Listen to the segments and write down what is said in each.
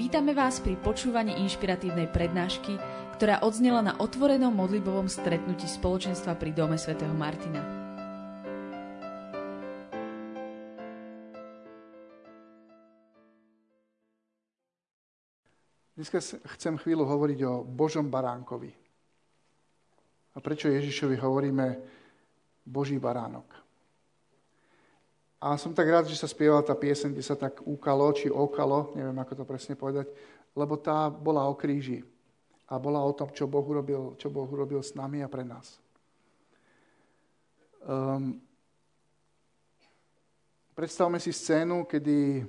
Vítame vás pri počúvaní inšpiratívnej prednášky, ktorá odznela na otvorenom modlibovom stretnutí spoločenstva pri Dome svätého Martina. Dneska chcem chvíľu hovoriť o Božom baránkovi. A prečo Ježišovi hovoríme Boží baránok? A som tak rád, že sa spievala tá piesen, kde sa tak úkalo, či okalo, neviem ako to presne povedať, lebo tá bola o kríži. A bola o tom, čo Boh urobil, čo boh urobil s nami a pre nás. Um, predstavme si scénu, kedy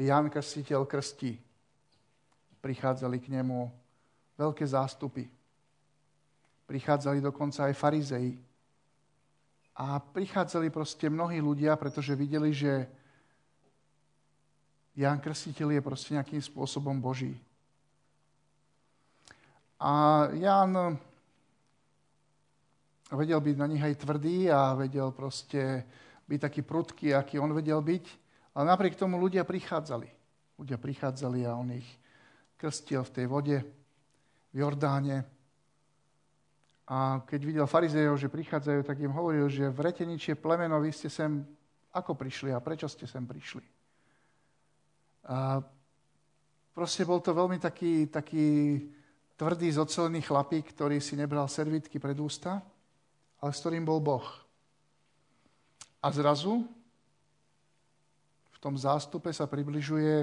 Jan Krstiteľ krstí. Prichádzali k nemu veľké zástupy. Prichádzali dokonca aj farizei a prichádzali proste mnohí ľudia, pretože videli, že Ján Krstiteľ je proste nejakým spôsobom Boží. A Ján vedel byť na nich aj tvrdý a vedel proste byť taký prudký, aký on vedel byť. Ale napriek tomu ľudia prichádzali. Ľudia prichádzali a on ich krstil v tej vode, v Jordáne. A keď videl farizejov, že prichádzajú, tak im hovoril, že v reteničie plemeno, vy ste sem ako prišli a prečo ste sem prišli. A proste bol to veľmi taký, taký tvrdý, zocelený chlapík, ktorý si nebral servitky pred ústa, ale s ktorým bol Boh. A zrazu v tom zástupe sa približuje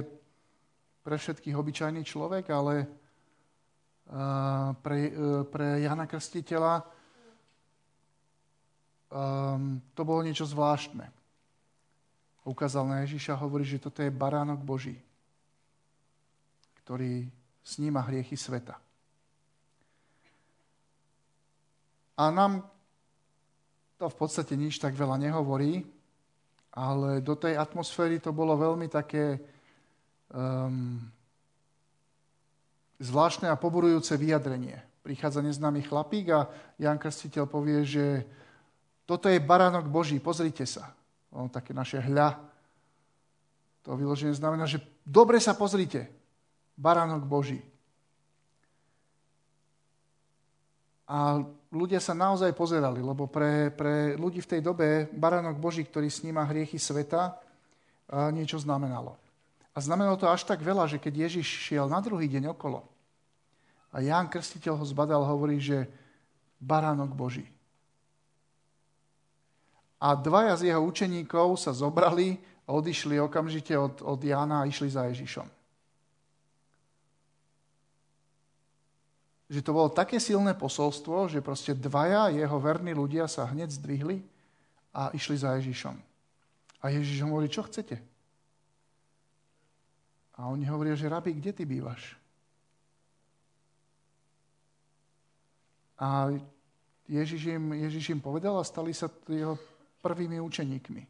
pre všetkých obyčajný človek, ale pre, e, pre Jana Krstiteľa um, to bolo niečo zvláštne. Ukázal na Ježiša a hovorí, že toto je baránok Boží, ktorý sníma hriechy sveta. A nám to v podstate nič tak veľa nehovorí, ale do tej atmosféry to bolo veľmi také um, zvláštne a poborujúce vyjadrenie. Prichádza neznámy chlapík a Jan Krstiteľ povie, že toto je baránok Boží, pozrite sa. On také naše hľa. To vyloženie znamená, že dobre sa pozrite. Baránok Boží. A ľudia sa naozaj pozerali, lebo pre, pre ľudí v tej dobe baránok Boží, ktorý sníma hriechy sveta, niečo znamenalo. A znamenalo to až tak veľa, že keď Ježiš šiel na druhý deň okolo, a Ján Krstiteľ ho zbadal, hovorí, že baránok Boží. A dvaja z jeho učeníkov sa zobrali a odišli okamžite od, od Jána a išli za Ježišom. Že to bolo také silné posolstvo, že proste dvaja jeho verní ľudia sa hneď zdvihli a išli za Ježišom. A Ježiš hovorí, čo chcete? A oni hovoria, že rabi, kde ty bývaš? A Ježiš im, Ježiš im povedal a stali sa jeho prvými učeníkmi.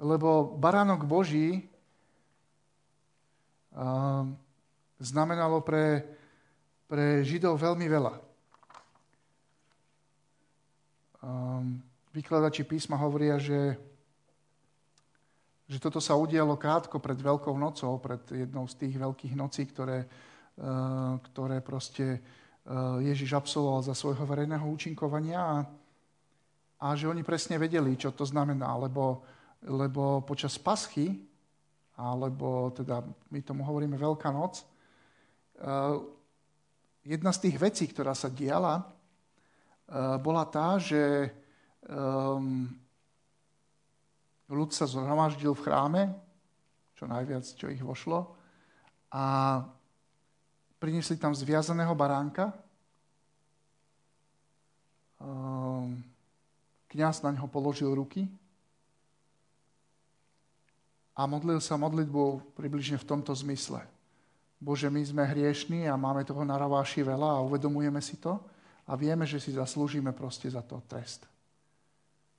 Lebo baránok Boží uh, znamenalo pre, pre Židov veľmi veľa. Um, vykladači písma hovoria, že, že toto sa udialo krátko pred Veľkou nocou, pred jednou z tých veľkých nocí, ktoré, ktoré proste Ježiš absolvoval za svojho verejného účinkovania a, a že oni presne vedeli, čo to znamená, lebo, lebo počas paschy, alebo teda my tomu hovoríme Veľká noc, eh, jedna z tých vecí, ktorá sa diala, eh, bola tá, že um, ľud sa zhromaždil v chráme, čo najviac, čo ich vošlo, a priniesli tam zviazaného baránka. Ehm, kňaz na ňo položil ruky a modlil sa modlitbu približne v tomto zmysle. Bože, my sme hriešní a máme toho naraváši veľa a uvedomujeme si to a vieme, že si zaslúžime proste za to trest.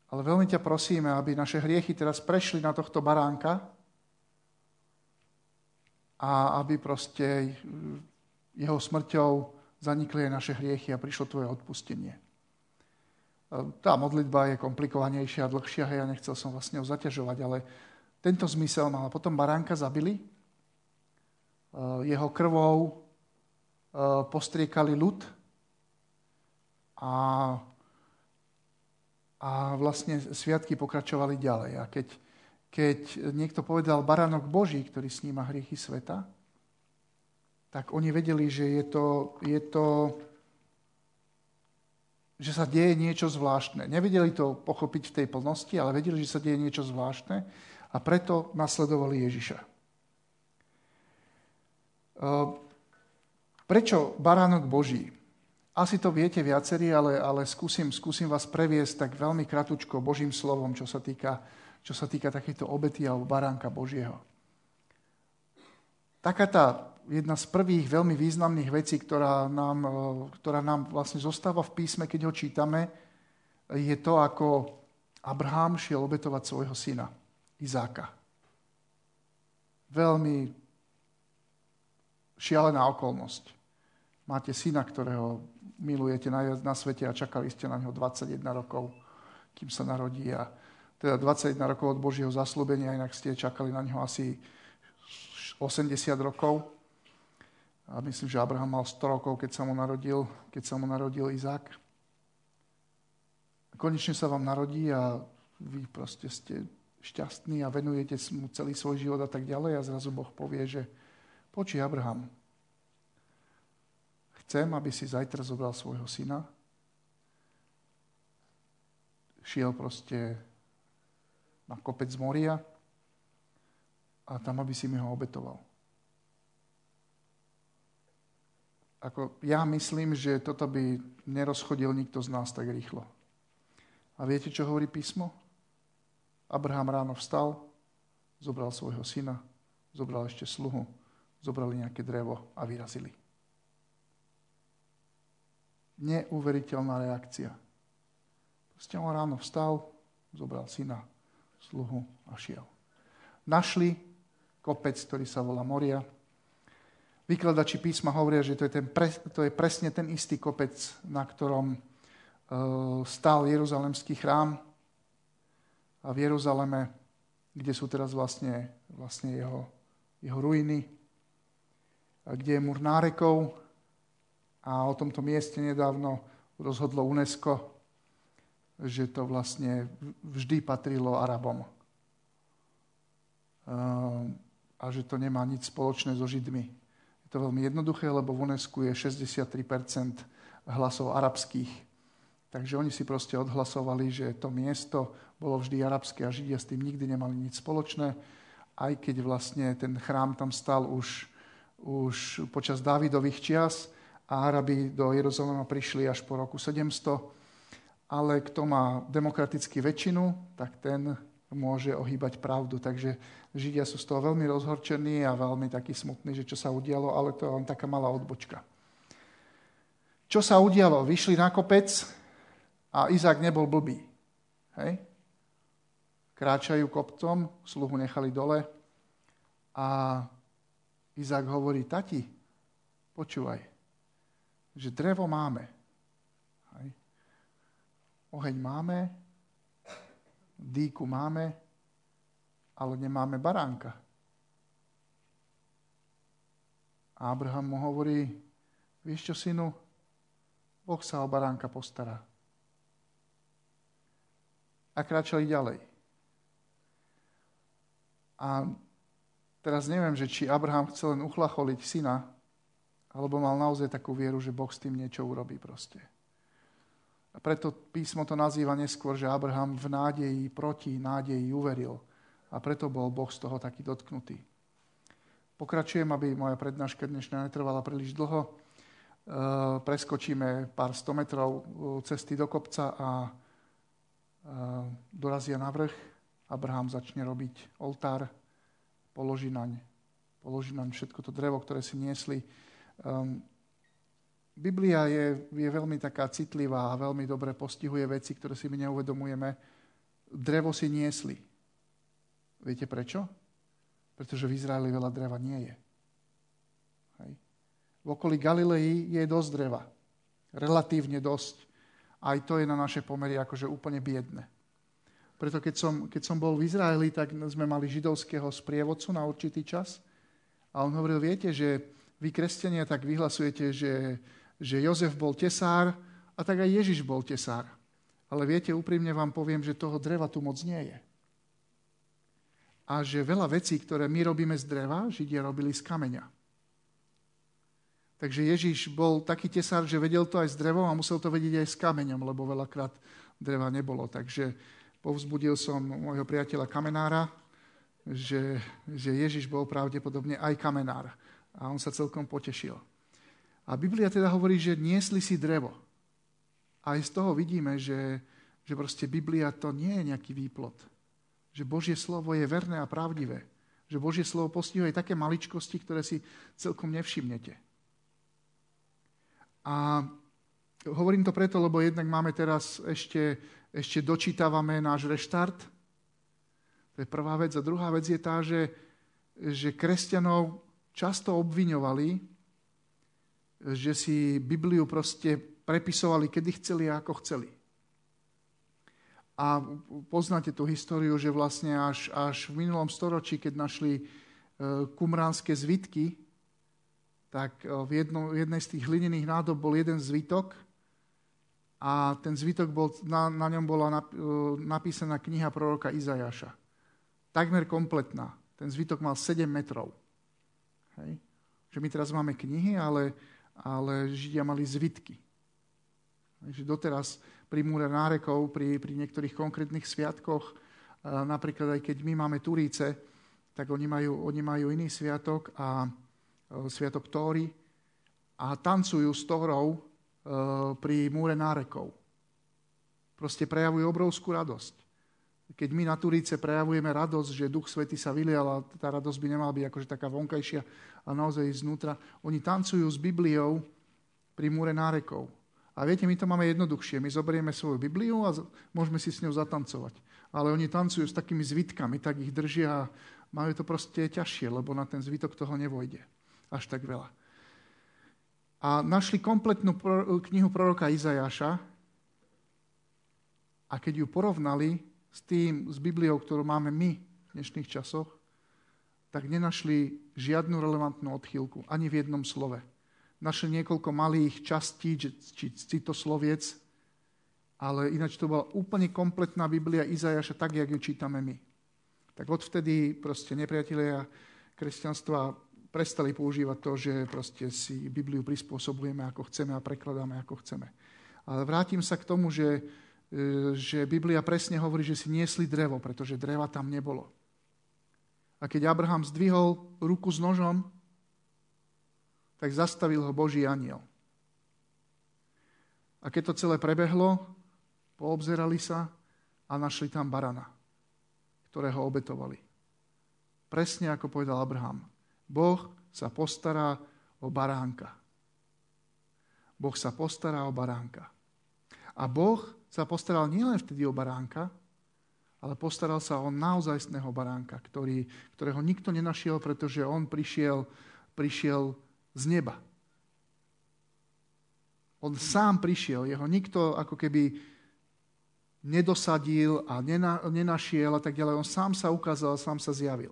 Ale veľmi ťa prosíme, aby naše hriechy teraz prešli na tohto baránka a aby proste jeho smrťou zanikli aj naše hriechy a prišlo tvoje odpustenie. Tá modlitba je komplikovanejšia a dlhšia, hej, ja nechcel som vlastne ho zaťažovať, ale tento zmysel mal. Potom baránka zabili jeho krvou postriekali ľud a, a vlastne sviatky pokračovali ďalej. A keď, keď niekto povedal baránok Boží, ktorý sníma hriechy sveta, tak oni vedeli, že je to, je to že sa deje niečo zvláštne. Nevedeli to pochopiť v tej plnosti, ale vedeli, že sa deje niečo zvláštne a preto nasledovali Ježiša. Ehm, prečo baránok Boží? Asi to viete viacerí, ale, ale skúsim, skúsim vás previesť tak veľmi kratučko Božím slovom, čo sa týka, čo sa týka takéto obety alebo baránka Božieho. Taká tá jedna z prvých veľmi významných vecí, ktorá nám, e, ktorá nám vlastne zostáva v písme, keď ho čítame, je to, ako Abraham šiel obetovať svojho syna, Izáka. Veľmi šialená okolnosť. Máte syna, ktorého milujete najviac na svete a čakali ste na neho 21 rokov, kým sa narodí. A teda 21 rokov od Božieho zaslúbenia, inak ste čakali na neho asi 80 rokov. A myslím, že Abraham mal 100 rokov, keď sa mu narodil, keď sa mu narodil Izák. Konečne sa vám narodí a vy proste ste šťastní a venujete mu celý svoj život a tak ďalej a zrazu Boh povie, že počí Abraham, chcem, aby si zajtra zobral svojho syna, šiel proste na kopec z Moria a tam, aby si mi ho obetoval. Ako ja myslím, že toto by nerozchodil nikto z nás tak rýchlo. A viete, čo hovorí písmo? Abraham ráno vstal, zobral svojho syna, zobral ešte sluhu, zobrali nejaké drevo a vyrazili. Neuveriteľná reakcia. Proste on ráno vstal, zobral syna, sluhu a šiel. Našli kopec, ktorý sa volá Moria, Vykladači písma hovoria, že to je, ten, to je presne ten istý kopec, na ktorom uh, stál Jeruzalemský chrám a v Jeruzaleme, kde sú teraz vlastne, vlastne jeho, jeho ruiny, a kde je múr nárekov a o tomto mieste nedávno rozhodlo UNESCO, že to vlastne vždy patrilo Arabom. Uh, a že to nemá nič spoločné so Židmi to je veľmi jednoduché, lebo v UNESCO je 63% hlasov arabských. Takže oni si proste odhlasovali, že to miesto bolo vždy arabské a Židia s tým nikdy nemali nič spoločné, aj keď vlastne ten chrám tam stal už, už počas Dávidových čias a Arabi do Jeruzalema prišli až po roku 700. Ale kto má demokraticky väčšinu, tak ten môže ohýbať pravdu. Takže Židia sú z toho veľmi rozhorčení a veľmi takí smutní, že čo sa udialo, ale to je len taká malá odbočka. Čo sa udialo? Vyšli na kopec a Izák nebol blbý. Hej? Kráčajú kopcom, sluhu nechali dole a Izák hovorí, tati, počúvaj, že drevo máme. Hej? Oheň máme, dýku máme, ale nemáme baránka. A Abraham mu hovorí, vieš čo, synu, Boh sa o baránka postará. A kráčali ďalej. A teraz neviem, že či Abraham chcel len uchlacholiť syna, alebo mal naozaj takú vieru, že Boh s tým niečo urobí proste. A preto písmo to nazýva neskôr, že Abraham v nádeji proti nádeji uveril. A preto bol Boh z toho taký dotknutý. Pokračujem, aby moja prednáška dnešná netrvala príliš dlho. E, preskočíme pár sto metrov e, cesty do kopca a e, dorazia na vrch. Abraham začne robiť oltár, položí naň, položí naň všetko to drevo, ktoré si niesli. Ehm, Biblia je, je veľmi taká citlivá a veľmi dobre postihuje veci, ktoré si my neuvedomujeme. Drevo si niesli. Viete prečo? Pretože v Izraeli veľa dreva nie je. Hej. V okolí Galilei je dosť dreva. Relatívne dosť. Aj to je na naše pomery akože úplne biedne. Preto keď som, keď som bol v Izraeli, tak sme mali židovského sprievodcu na určitý čas A on hovoril, viete, že vy kresťania tak vyhlasujete, že, že Jozef bol tesár a tak aj Ježiš bol tesár. Ale viete, úprimne vám poviem, že toho dreva tu moc nie je. A že veľa vecí, ktoré my robíme z dreva, Židia robili z kameňa. Takže Ježiš bol taký tesár, že vedel to aj s drevom a musel to vedieť aj s kameňom, lebo veľakrát dreva nebolo. Takže povzbudil som môjho priateľa kamenára, že, že Ježiš bol pravdepodobne aj kamenár. A on sa celkom potešil. A Biblia teda hovorí, že niesli si drevo. Aj z toho vidíme, že, že proste Biblia to nie je nejaký výplot. Že Božie slovo je verné a pravdivé. Že Božie slovo postihuje také maličkosti, ktoré si celkom nevšimnete. A hovorím to preto, lebo jednak máme teraz ešte, ešte dočítavame náš reštart, to je prvá vec. A druhá vec je tá, že, že kresťanov často obviňovali, že si Bibliu proste prepisovali, kedy chceli a ako chceli. A poznáte tú históriu, že vlastne až, až v minulom storočí, keď našli e, kumránske zvitky, tak e, v, jedno, v jednej z tých hlinených nádob bol jeden zvitok a ten zvitok bol, na, na ňom bola e, napísaná kniha proroka Izajaša takmer kompletná. Ten zvytok mal 7 metrov. Hej. Že my teraz máme knihy, ale, ale Židia mali zvitky. Takže doteraz pri múre nárekov, pri, pri niektorých konkrétnych sviatkoch, napríklad aj keď my máme Turíce, tak oni majú, oni majú iný sviatok a sviatok Tóry a tancujú s Tórou pri múre nárekov. Proste prejavujú obrovskú radosť. Keď my na Turíce prejavujeme radosť, že Duch Svety sa vylial a tá radosť by nemala byť akože taká vonkajšia a naozaj znútra, oni tancujú s Bibliou pri múre nárekov. A viete, my to máme jednoduchšie. My zoberieme svoju Bibliu a môžeme si s ňou zatancovať. Ale oni tancujú s takými zvitkami, tak ich držia a majú to proste ťažšie, lebo na ten zvitok toho nevojde. Až tak veľa. A našli kompletnú knihu proroka Izajaša a keď ju porovnali s tým, s Bibliou, ktorú máme my v dnešných časoch, tak nenašli žiadnu relevantnú odchýlku, ani v jednom slove. Našli niekoľko malých častí, či citosloviec, ale ináč to bola úplne kompletná Biblia Izajaša, tak, jak ju čítame my. Tak odvtedy proste nepriatelia kresťanstva prestali používať to, že proste si Bibliu prispôsobujeme ako chceme a prekladáme ako chceme. Ale vrátim sa k tomu, že že Biblia presne hovorí, že si niesli drevo, pretože dreva tam nebolo. A keď Abraham zdvihol ruku s nožom, tak zastavil ho Boží aniel. A keď to celé prebehlo, poobzerali sa a našli tam barana, ktorého obetovali. Presne ako povedal Abraham. Boh sa postará o baránka. Boh sa postará o baránka. A Boh sa postaral nielen vtedy o baránka, ale postaral sa o naozajstného baránka, ktorý, ktorého nikto nenašiel, pretože on prišiel, prišiel z neba. On sám prišiel, jeho nikto ako keby nedosadil a nena, nenašiel a tak ďalej. On sám sa ukázal, sám sa zjavil.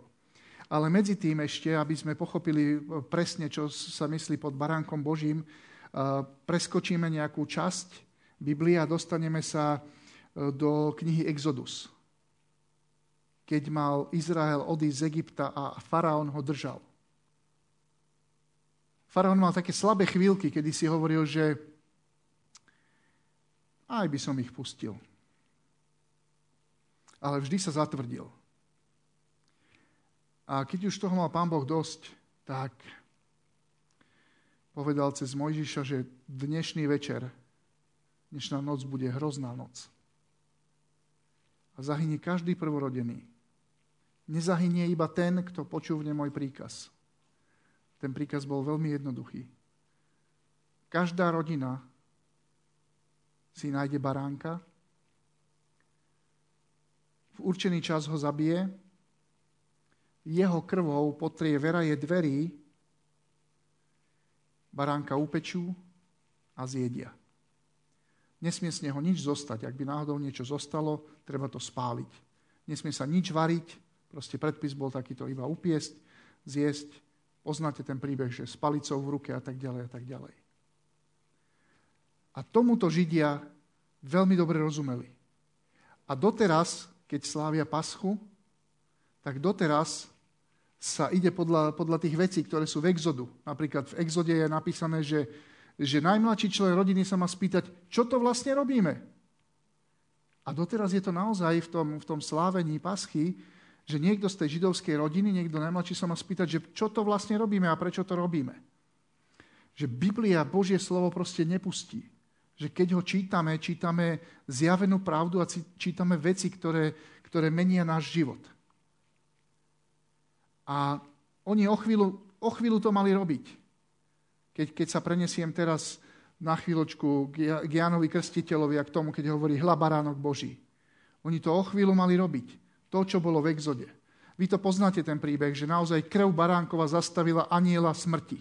Ale medzi tým ešte, aby sme pochopili presne, čo sa myslí pod baránkom Božím, preskočíme nejakú časť Biblia dostaneme sa e, do knihy Exodus. Keď mal Izrael odísť z Egypta a faraón ho držal. Faraón mal také slabé chvíľky, kedy si hovoril, že aj by som ich pustil. Ale vždy sa zatvrdil. A keď už toho mal pán Boh dosť, tak povedal cez Mojžiša, že dnešný večer Dnešná noc bude hrozná noc. A zahynie každý prvorodený. Nezahynie iba ten, kto počúvne môj príkaz. Ten príkaz bol veľmi jednoduchý. Každá rodina si nájde baránka, v určený čas ho zabije, jeho krvou potrie veraje dverí, baránka upečú a zjedia. Nesmie z neho nič zostať. Ak by náhodou niečo zostalo, treba to spáliť. Nesmie sa nič variť, proste predpis bol takýto iba upiesť, zjesť Poznáte ten príbeh, že s palicou v ruke a tak ďalej a tak ďalej. A tomuto Židia veľmi dobre rozumeli. A doteraz, keď slávia paschu, tak doteraz sa ide podľa, podľa tých vecí, ktoré sú v exodu. Napríklad v exode je napísané, že, že najmladší člen rodiny sa má spýtať, čo to vlastne robíme. A doteraz je to naozaj v tom, v tom slávení paschy, že niekto z tej židovskej rodiny, niekto najmladší sa má spýtať, že čo to vlastne robíme a prečo to robíme. Že Biblia, Božie slovo proste nepustí. Že keď ho čítame, čítame zjavenú pravdu a čítame veci, ktoré, ktoré menia náš život. A oni o chvíľu, o chvíľu to mali robiť. Keď, keď sa prenesiem teraz na chvíľočku k Jánovi Krstiteľovi a k tomu, keď hovorí hla Boží. Oni to o chvíľu mali robiť. To, čo bolo v exode. Vy to poznáte, ten príbeh, že naozaj krv baránkova zastavila aniela smrti.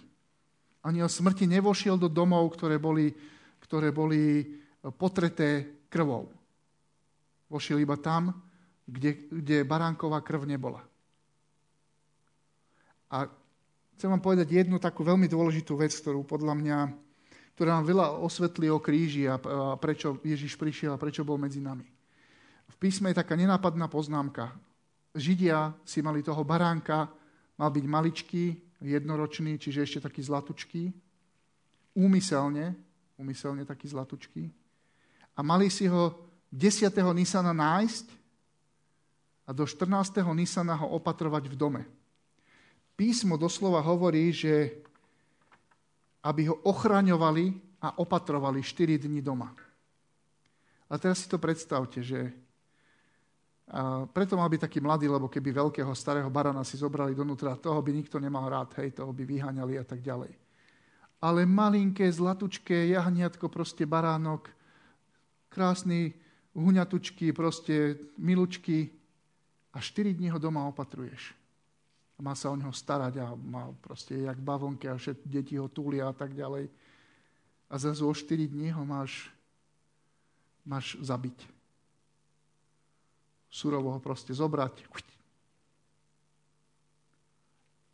Aniel smrti nevošiel do domov, ktoré boli, ktoré boli potreté krvou. Vošiel iba tam, kde, kde baránková krv nebola. A chcem vám povedať jednu takú veľmi dôležitú vec, ktorú podľa mňa, ktorá nám veľa osvetlí o kríži a, a prečo Ježiš prišiel a prečo bol medzi nami v písme je taká nenápadná poznámka. Židia si mali toho baránka, mal byť maličký, jednoročný, čiže ešte taký zlatučký, úmyselne, úmyselne taký zlatučký. A mali si ho 10. Nisana nájsť a do 14. Nisana ho opatrovať v dome. Písmo doslova hovorí, že aby ho ochraňovali a opatrovali 4 dní doma. A teraz si to predstavte, že a preto mal byť taký mladý, lebo keby veľkého starého barana si zobrali donútra, toho by nikto nemal rád, hej, toho by vyháňali a tak ďalej. Ale malinké, zlatučké, jahniatko, proste baránok, krásny, huňatučky, proste milučky a 4 dní ho doma opatruješ. A má sa o neho starať a má proste jak bavonke a všetky deti ho túlia a tak ďalej. A zrazu o 4 dní ho máš, máš zabiť surovo ho proste zobrať.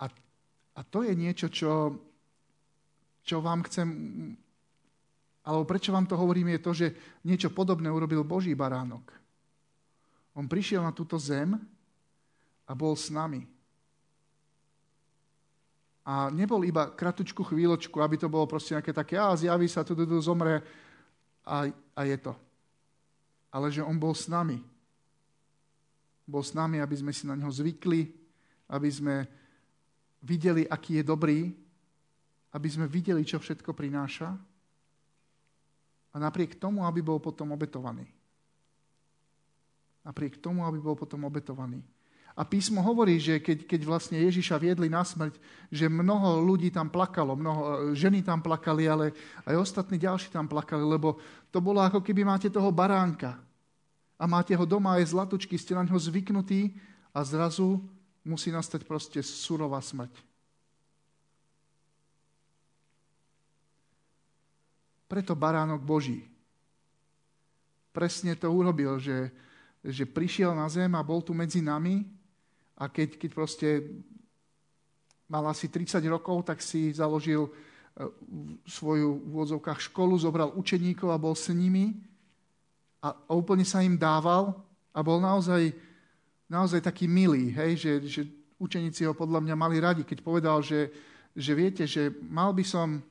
A, a to je niečo, čo, čo vám chcem, alebo prečo vám to hovorím, je to, že niečo podobné urobil Boží baránok. On prišiel na túto zem a bol s nami. A nebol iba kratučku chvíľočku, aby to bolo proste nejaké také, a zjaví sa, tu, tu, tu zomre a, a je to. Ale že on bol s nami bol s nami, aby sme si na neho zvykli, aby sme videli, aký je dobrý, aby sme videli, čo všetko prináša a napriek tomu, aby bol potom obetovaný. Napriek tomu, aby bol potom obetovaný. A písmo hovorí, že keď, keď vlastne Ježiša viedli na smrť, že mnoho ľudí tam plakalo, mnoho ženy tam plakali, ale aj ostatní ďalší tam plakali, lebo to bolo ako keby máte toho baránka, a máte ho doma aj zlatučky, ste na ňo zvyknutí a zrazu musí nastať proste surová smrť. Preto baránok Boží presne to urobil, že, že prišiel na zem a bol tu medzi nami a keď, keď proste mal asi 30 rokov, tak si založil e, svoju v úvodzovkách školu, zobral učeníkov a bol s nimi. A, úplne sa im dával a bol naozaj, naozaj taký milý, hej, že, že učeníci ho podľa mňa mali radi, keď povedal, že, že viete, že mal by som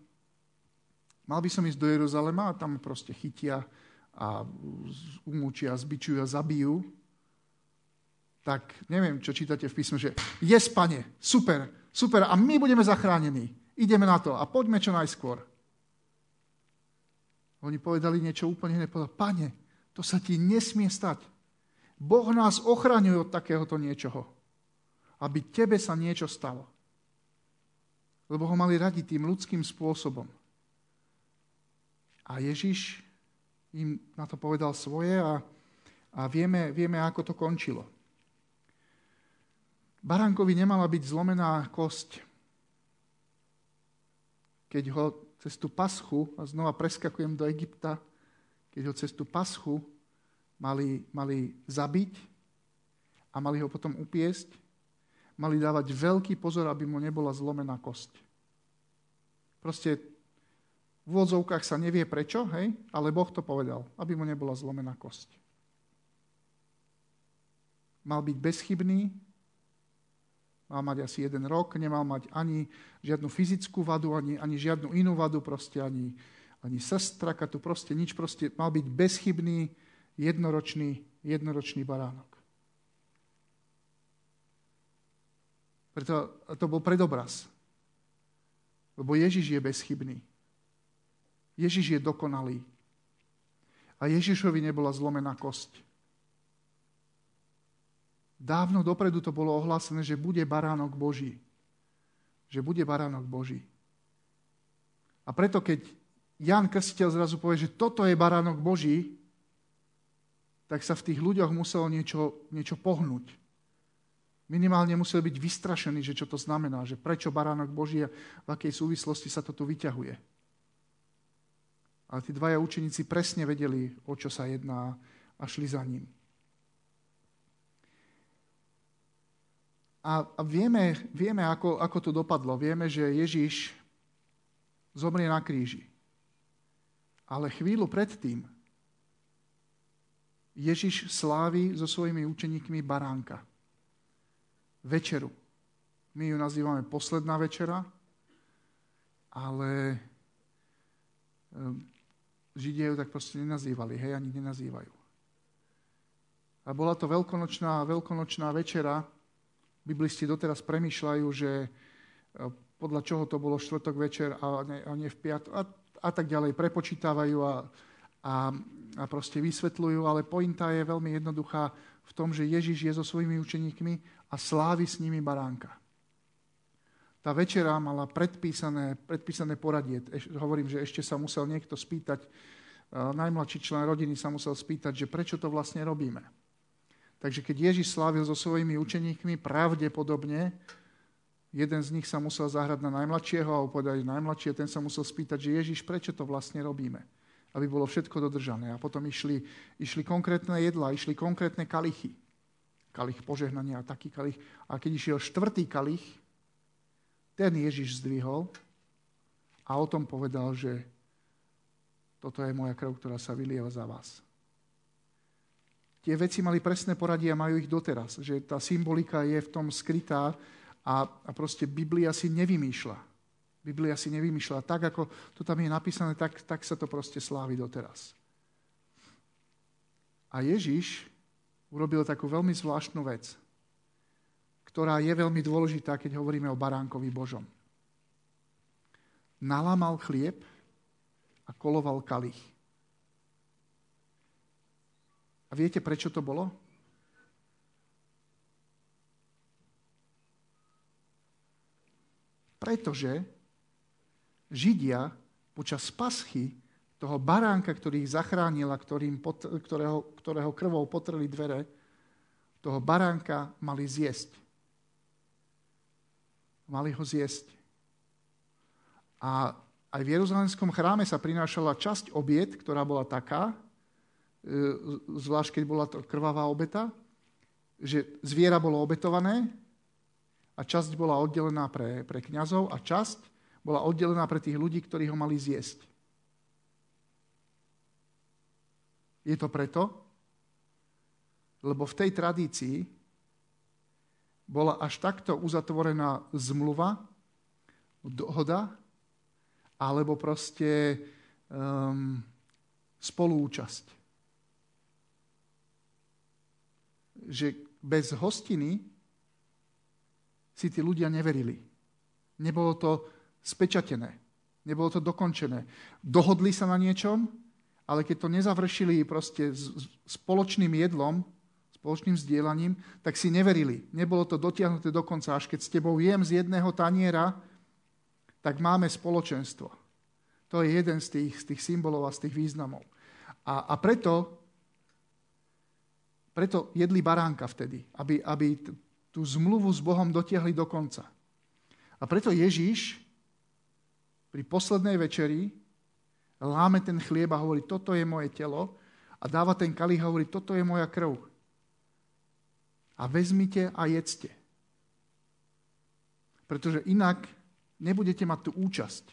mal by som ísť do Jeruzalema a tam proste chytia a umúčia, zbičujú a zabijú, tak neviem, čo čítate v písme, že je pane, super, super a my budeme zachránení. Ideme na to a poďme čo najskôr. Oni povedali niečo úplne iné. Povedali, pane, to sa ti nesmie stať. Boh nás ochraňuje od takéhoto niečoho. Aby tebe sa niečo stalo. Lebo ho mali radi tým ľudským spôsobom. A Ježiš im na to povedal svoje a, a vieme, vieme, ako to končilo. Baránkovi nemala byť zlomená kosť. Keď ho cez tú paschu, a znova preskakujem do Egypta, keď ho cez tú paschu mali, mali zabiť a mali ho potom upiesť, mali dávať veľký pozor, aby mu nebola zlomená kosť. Proste v úvodzovkách sa nevie prečo, hej, ale Boh to povedal, aby mu nebola zlomená kosť. Mal byť bezchybný, mal mať asi jeden rok, nemal mať ani žiadnu fyzickú vadu, ani, ani žiadnu inú vadu, proste ani, ani tu proste nič, proste mal byť bezchybný, jednoročný, jednoročný baránok. Preto to bol predobraz. Lebo Ježiš je bezchybný. Ježiš je dokonalý. A Ježišovi nebola zlomená kosť. Dávno dopredu to bolo ohlásené, že bude baránok Boží. Že bude baránok Boží. A preto, keď Jan Krstiteľ zrazu povie, že toto je baránok Boží, tak sa v tých ľuďoch muselo niečo, niečo pohnúť. Minimálne museli byť vystrašení, že čo to znamená, že prečo baránok Boží a v akej súvislosti sa to tu vyťahuje. Ale tí dvaja učeníci presne vedeli, o čo sa jedná a šli za ním. A, a vieme, vieme ako, ako to dopadlo. Vieme, že Ježiš zomrie na kríži. Ale chvíľu predtým Ježiš slávi so svojimi učeníkmi baránka. Večeru. My ju nazývame posledná večera, ale ehm, Židia ju tak proste nenazývali, hej, ani nenazývajú. A bola to veľkonočná, veľkonočná večera, Biblisti doteraz premýšľajú, že e, podľa čoho to bolo štvrtok večer a nie, a nie v piat a, a tak ďalej. Prepočítavajú a, a, a proste vysvetľujú, ale pointa je veľmi jednoduchá v tom, že Ježiš je so svojimi učeníkmi a slávi s nimi baránka. Tá večera mala predpísané, predpísané poradie. Eš, hovorím, že ešte sa musel niekto spýtať, uh, najmladší člen rodiny sa musel spýtať, že prečo to vlastne robíme. Takže keď Ježiš slávil so svojimi učeníkmi, pravdepodobne jeden z nich sa musel zahrať na najmladšieho a povedať najmladšie, ten sa musel spýtať, že Ježiš, prečo to vlastne robíme? Aby bolo všetko dodržané. A potom išli, išli konkrétne jedla, išli konkrétne kalichy. Kalich požehnania a taký kalich. A keď išiel štvrtý kalich, ten Ježiš zdvihol a o tom povedal, že toto je moja krv, ktorá sa vylieva za vás tie veci mali presné poradie a majú ich doteraz. Že tá symbolika je v tom skrytá a, a proste Biblia si nevymýšľa. Biblia si nevymýšľa. Tak, ako to tam je napísané, tak, tak sa to proste slávi doteraz. A Ježiš urobil takú veľmi zvláštnu vec, ktorá je veľmi dôležitá, keď hovoríme o baránkovi Božom. Nalamal chlieb a koloval kalich. A viete, prečo to bolo? Pretože Židia počas paschy toho baránka, ktorý ich zachránil a ktorého, ktorého krvou potreli dvere, toho baránka mali zjesť. Mali ho zjesť. A aj v Jeruzalemskom chráme sa prinášala časť obiet, ktorá bola taká, zvlášť keď bola to krvavá obeta, že zviera bolo obetované a časť bola oddelená pre, pre kňazov a časť bola oddelená pre tých ľudí, ktorí ho mali zjesť. Je to preto, lebo v tej tradícii bola až takto uzatvorená zmluva, dohoda, alebo proste um, spolúčasť. Že bez hostiny si tí ľudia neverili. Nebolo to spečatené, nebolo to dokončené. Dohodli sa na niečom, ale keď to nezavršili proste spoločným jedlom, spoločným vzdielaním, tak si neverili. Nebolo to dotiahnuté do konca. Až keď s tebou jem z jedného taniera, tak máme spoločenstvo. To je jeden z tých, z tých symbolov a z tých významov. A, a preto preto jedli baránka vtedy, aby, aby tú zmluvu s Bohom dotiahli do konca. A preto Ježíš pri poslednej večeri láme ten chlieb a hovorí, toto je moje telo a dáva ten kalich a hovorí, toto je moja krv. A vezmite a jedzte. Pretože inak nebudete mať tú účasť.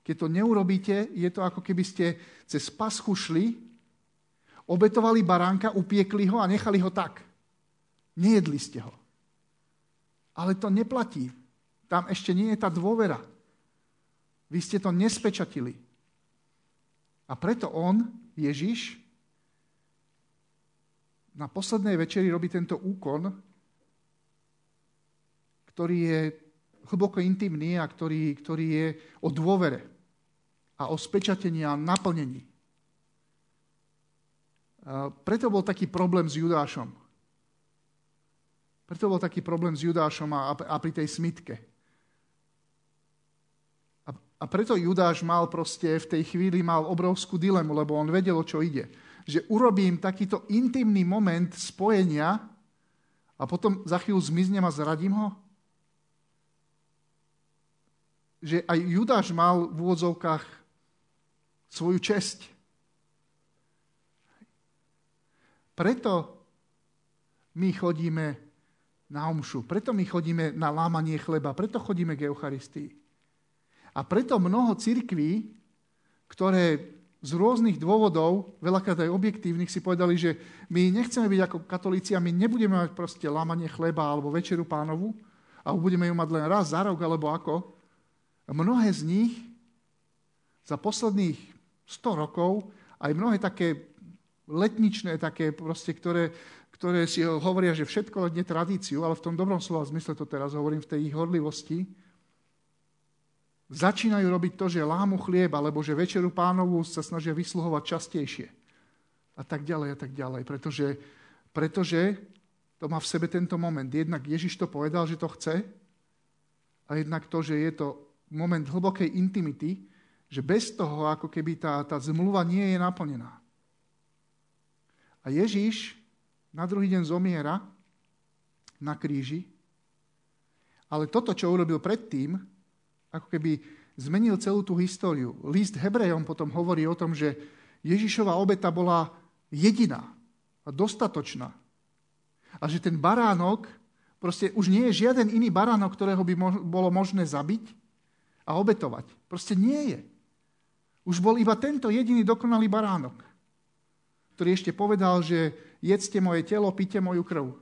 Keď to neurobíte, je to ako keby ste cez paschu šli, obetovali baránka, upiekli ho a nechali ho tak. Nejedli ste ho. Ale to neplatí. Tam ešte nie je tá dôvera. Vy ste to nespečatili. A preto on, Ježiš, na poslednej večeri robí tento úkon, ktorý je hlboko intimný a ktorý, ktorý je o dôvere a o spečatení a naplnení. A preto bol taký problém s Judášom. Preto bol taký problém s Judášom a, a pri tej smitke. A, a preto Judáš mal proste v tej chvíli mal obrovskú dilemu, lebo on vedel, o čo ide. Že urobím takýto intimný moment spojenia a potom za chvíľu zmiznem a zradím ho? Že aj Judáš mal v úvodzovkách svoju česť. Preto my chodíme na omšu. Preto my chodíme na lámanie chleba, preto chodíme k Eucharistii. A preto mnoho cirkví, ktoré z rôznych dôvodov, veľakrát aj objektívnych, si povedali, že my nechceme byť ako katolíci a my nebudeme mať proste lámanie chleba alebo večeru pánovu, a budeme ju mať len raz za rok alebo ako. Mnohé z nich za posledných 100 rokov, aj mnohé také letničné, také proste, ktoré ktoré si hovoria, že všetko ledne tradíciu, ale v tom dobrom slova zmysle to teraz hovorím, v tej ich horlivosti, začínajú robiť to, že lámu chlieb, alebo že večeru pánovu sa snažia vysluhovať častejšie. A tak ďalej, a tak ďalej. Pretože, pretože to má v sebe tento moment. Jednak Ježiš to povedal, že to chce, a jednak to, že je to moment hlbokej intimity, že bez toho, ako keby tá, tá zmluva nie je naplnená. A Ježiš na druhý deň zomiera na kríži, ale toto, čo urobil predtým, ako keby zmenil celú tú históriu. List Hebrejom potom hovorí o tom, že Ježišova obeta bola jediná a dostatočná. A že ten baránok, proste už nie je žiaden iný baránok, ktorého by bolo možné zabiť a obetovať. Proste nie je. Už bol iba tento jediný dokonalý baránok, ktorý ešte povedal, že jedzte moje telo, pite moju krv.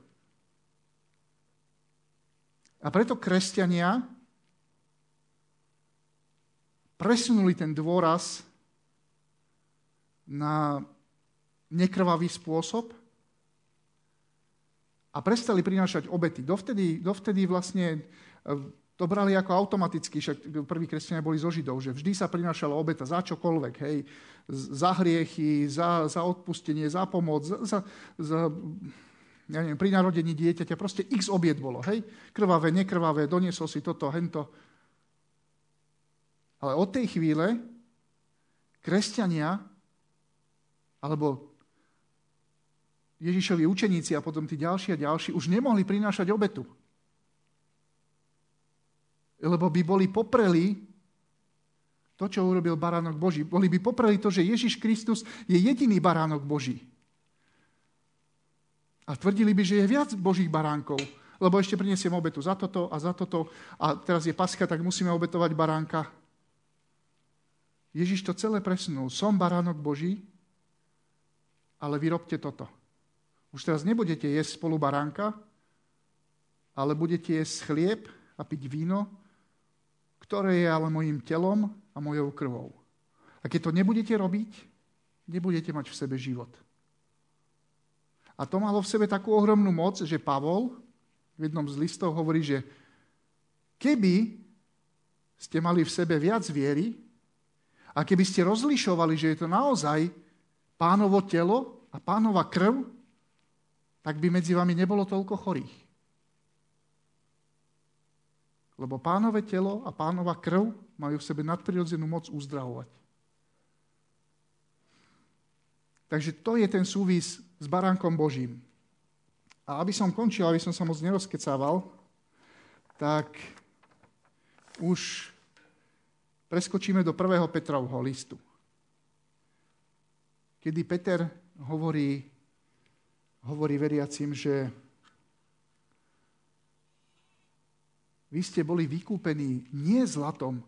A preto kresťania presunuli ten dôraz na nekrvavý spôsob a prestali prinášať obety. Dovtedy, dovtedy vlastne to brali ako automaticky, však prví kresťania boli zo Židov, že vždy sa prinášala obeta za čokoľvek, hej, za hriechy, za, za odpustenie, za pomoc, za, za, ja neviem, pri narodení dieťaťa, proste x obiet bolo, hej, krvavé, nekrvavé, doniesol si toto, hento. Ale od tej chvíle kresťania, alebo Ježišovi učeníci a potom tí ďalší a ďalší už nemohli prinášať obetu lebo by boli popreli to, čo urobil baránok Boží. Boli by popreli to, že Ježiš Kristus je jediný baránok Boží. A tvrdili by, že je viac Božích baránkov, lebo ešte prinesiem obetu za toto a za toto a teraz je paska, tak musíme obetovať baránka. Ježiš to celé presunul. Som baránok Boží, ale vyrobte toto. Už teraz nebudete jesť spolu baránka, ale budete jesť chlieb a piť víno ktoré je ale mojim telom a mojou krvou. A keď to nebudete robiť, nebudete mať v sebe život. A to malo v sebe takú ohromnú moc, že Pavol v jednom z listov hovorí, že keby ste mali v sebe viac viery a keby ste rozlišovali, že je to naozaj pánovo telo a pánova krv, tak by medzi vami nebolo toľko chorých. Lebo pánové telo a pánova krv majú v sebe nadprirodzenú moc uzdravovať. Takže to je ten súvis s baránkom Božím. A aby som končil, aby som sa moc nerozkecával, tak už preskočíme do 1. Petrovho listu. Kedy Peter hovorí, hovorí veriacim, že v Vy ste boli vykúpení nie zlatom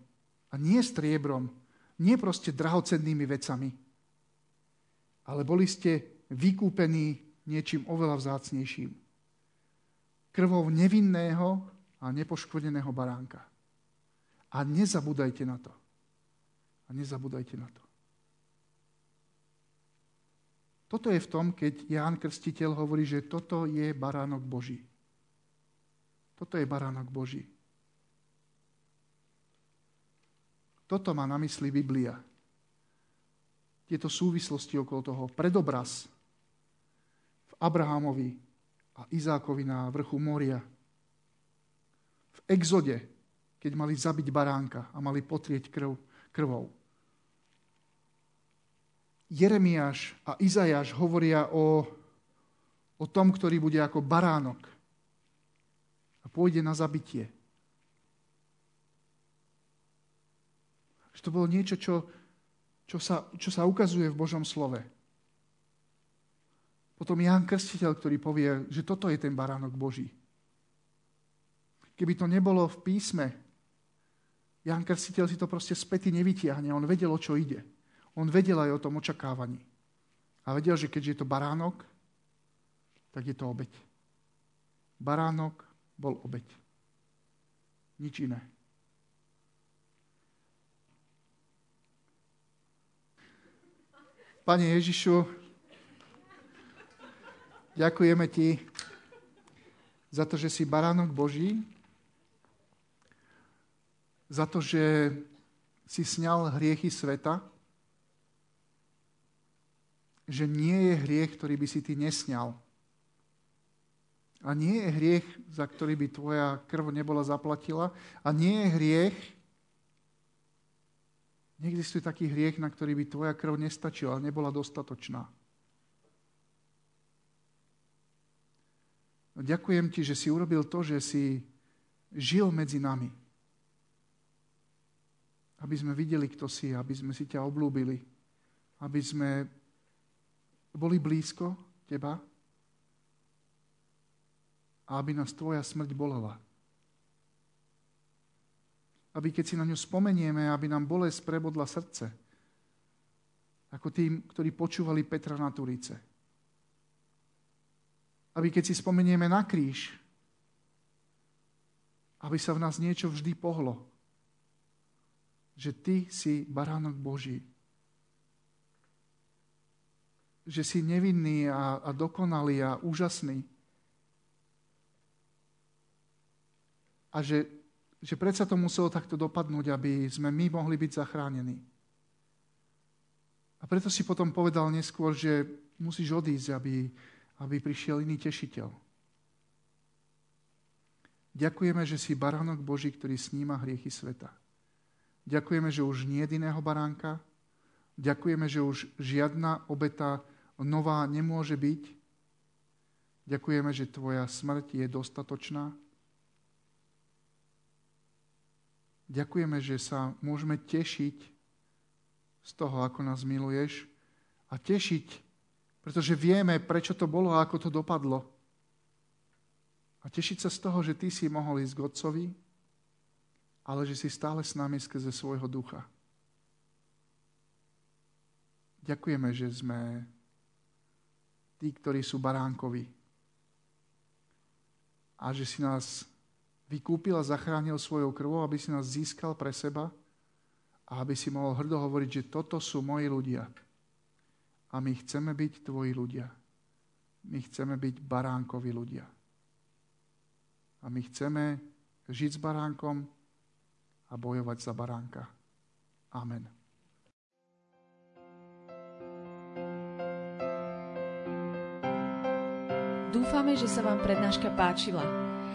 a nie striebrom, nie proste drahocennými vecami, ale boli ste vykúpení niečím oveľa vzácnejším. Krvou nevinného a nepoškodeného baránka. A nezabúdajte na to. A nezabúdajte na to. Toto je v tom, keď Ján Krstiteľ hovorí, že toto je baránok Boží. Toto je baránok Boží. Toto má na mysli Biblia. Tieto súvislosti okolo toho. Predobraz v Abrahamovi a Izákovi na vrchu Moria. V exode, keď mali zabiť baránka a mali potrieť krv, krvou. Jeremiáš a Izajáš hovoria o, o tom, ktorý bude ako baránok pôjde na zabitie. Že to bolo niečo, čo, čo, sa, čo sa ukazuje v Božom slove. Potom Ján Krstiteľ, ktorý povie, že toto je ten baránok Boží. Keby to nebolo v písme, Ján Krstiteľ si to proste späty nevytiahne. On vedel, o čo ide. On vedel aj o tom očakávaní. A vedel, že keďže je to baránok, tak je to obeď. Baránok bol obeď. Nič iné. Pane Ježišu, ďakujeme Ti za to, že si baránok Boží, za to, že si sňal hriechy sveta, že nie je hriech, ktorý by si ty nesňal. A nie je hriech, za ktorý by tvoja krv nebola zaplatila. A nie je hriech, neexistuje taký hriech, na ktorý by tvoja krv nestačila, nebola dostatočná. Ďakujem ti, že si urobil to, že si žil medzi nami. Aby sme videli, kto si, aby sme si ťa oblúbili, aby sme boli blízko teba a aby nás tvoja smrť bolela. Aby keď si na ňu spomenieme, aby nám bolesť prebodla srdce. Ako tým, ktorí počúvali Petra na Turice. Aby keď si spomenieme na kríž, aby sa v nás niečo vždy pohlo. Že ty si baránok Boží, že si nevinný a, a dokonalý a úžasný. A že, že predsa to muselo takto dopadnúť, aby sme my mohli byť zachránení. A preto si potom povedal neskôr, že musíš odísť, aby, aby prišiel iný tešiteľ. Ďakujeme, že si baránok Boží, ktorý sníma hriechy sveta. Ďakujeme, že už nie jediného baránka. Ďakujeme, že už žiadna obeta nová nemôže byť. Ďakujeme, že tvoja smrť je dostatočná. Ďakujeme, že sa môžeme tešiť z toho, ako nás miluješ a tešiť, pretože vieme, prečo to bolo a ako to dopadlo. A tešiť sa z toho, že ty si mohol ísť k Otcovi, ale že si stále s nami skrze svojho ducha. Ďakujeme, že sme tí, ktorí sú baránkovi. A že si nás vykúpil a zachránil svojou krvou, aby si nás získal pre seba a aby si mohol hrdo hovoriť, že toto sú moji ľudia. A my chceme byť tvoji ľudia. My chceme byť baránkovi ľudia. A my chceme žiť s baránkom a bojovať za baránka. Amen. Dúfame, že sa vám prednáška páčila.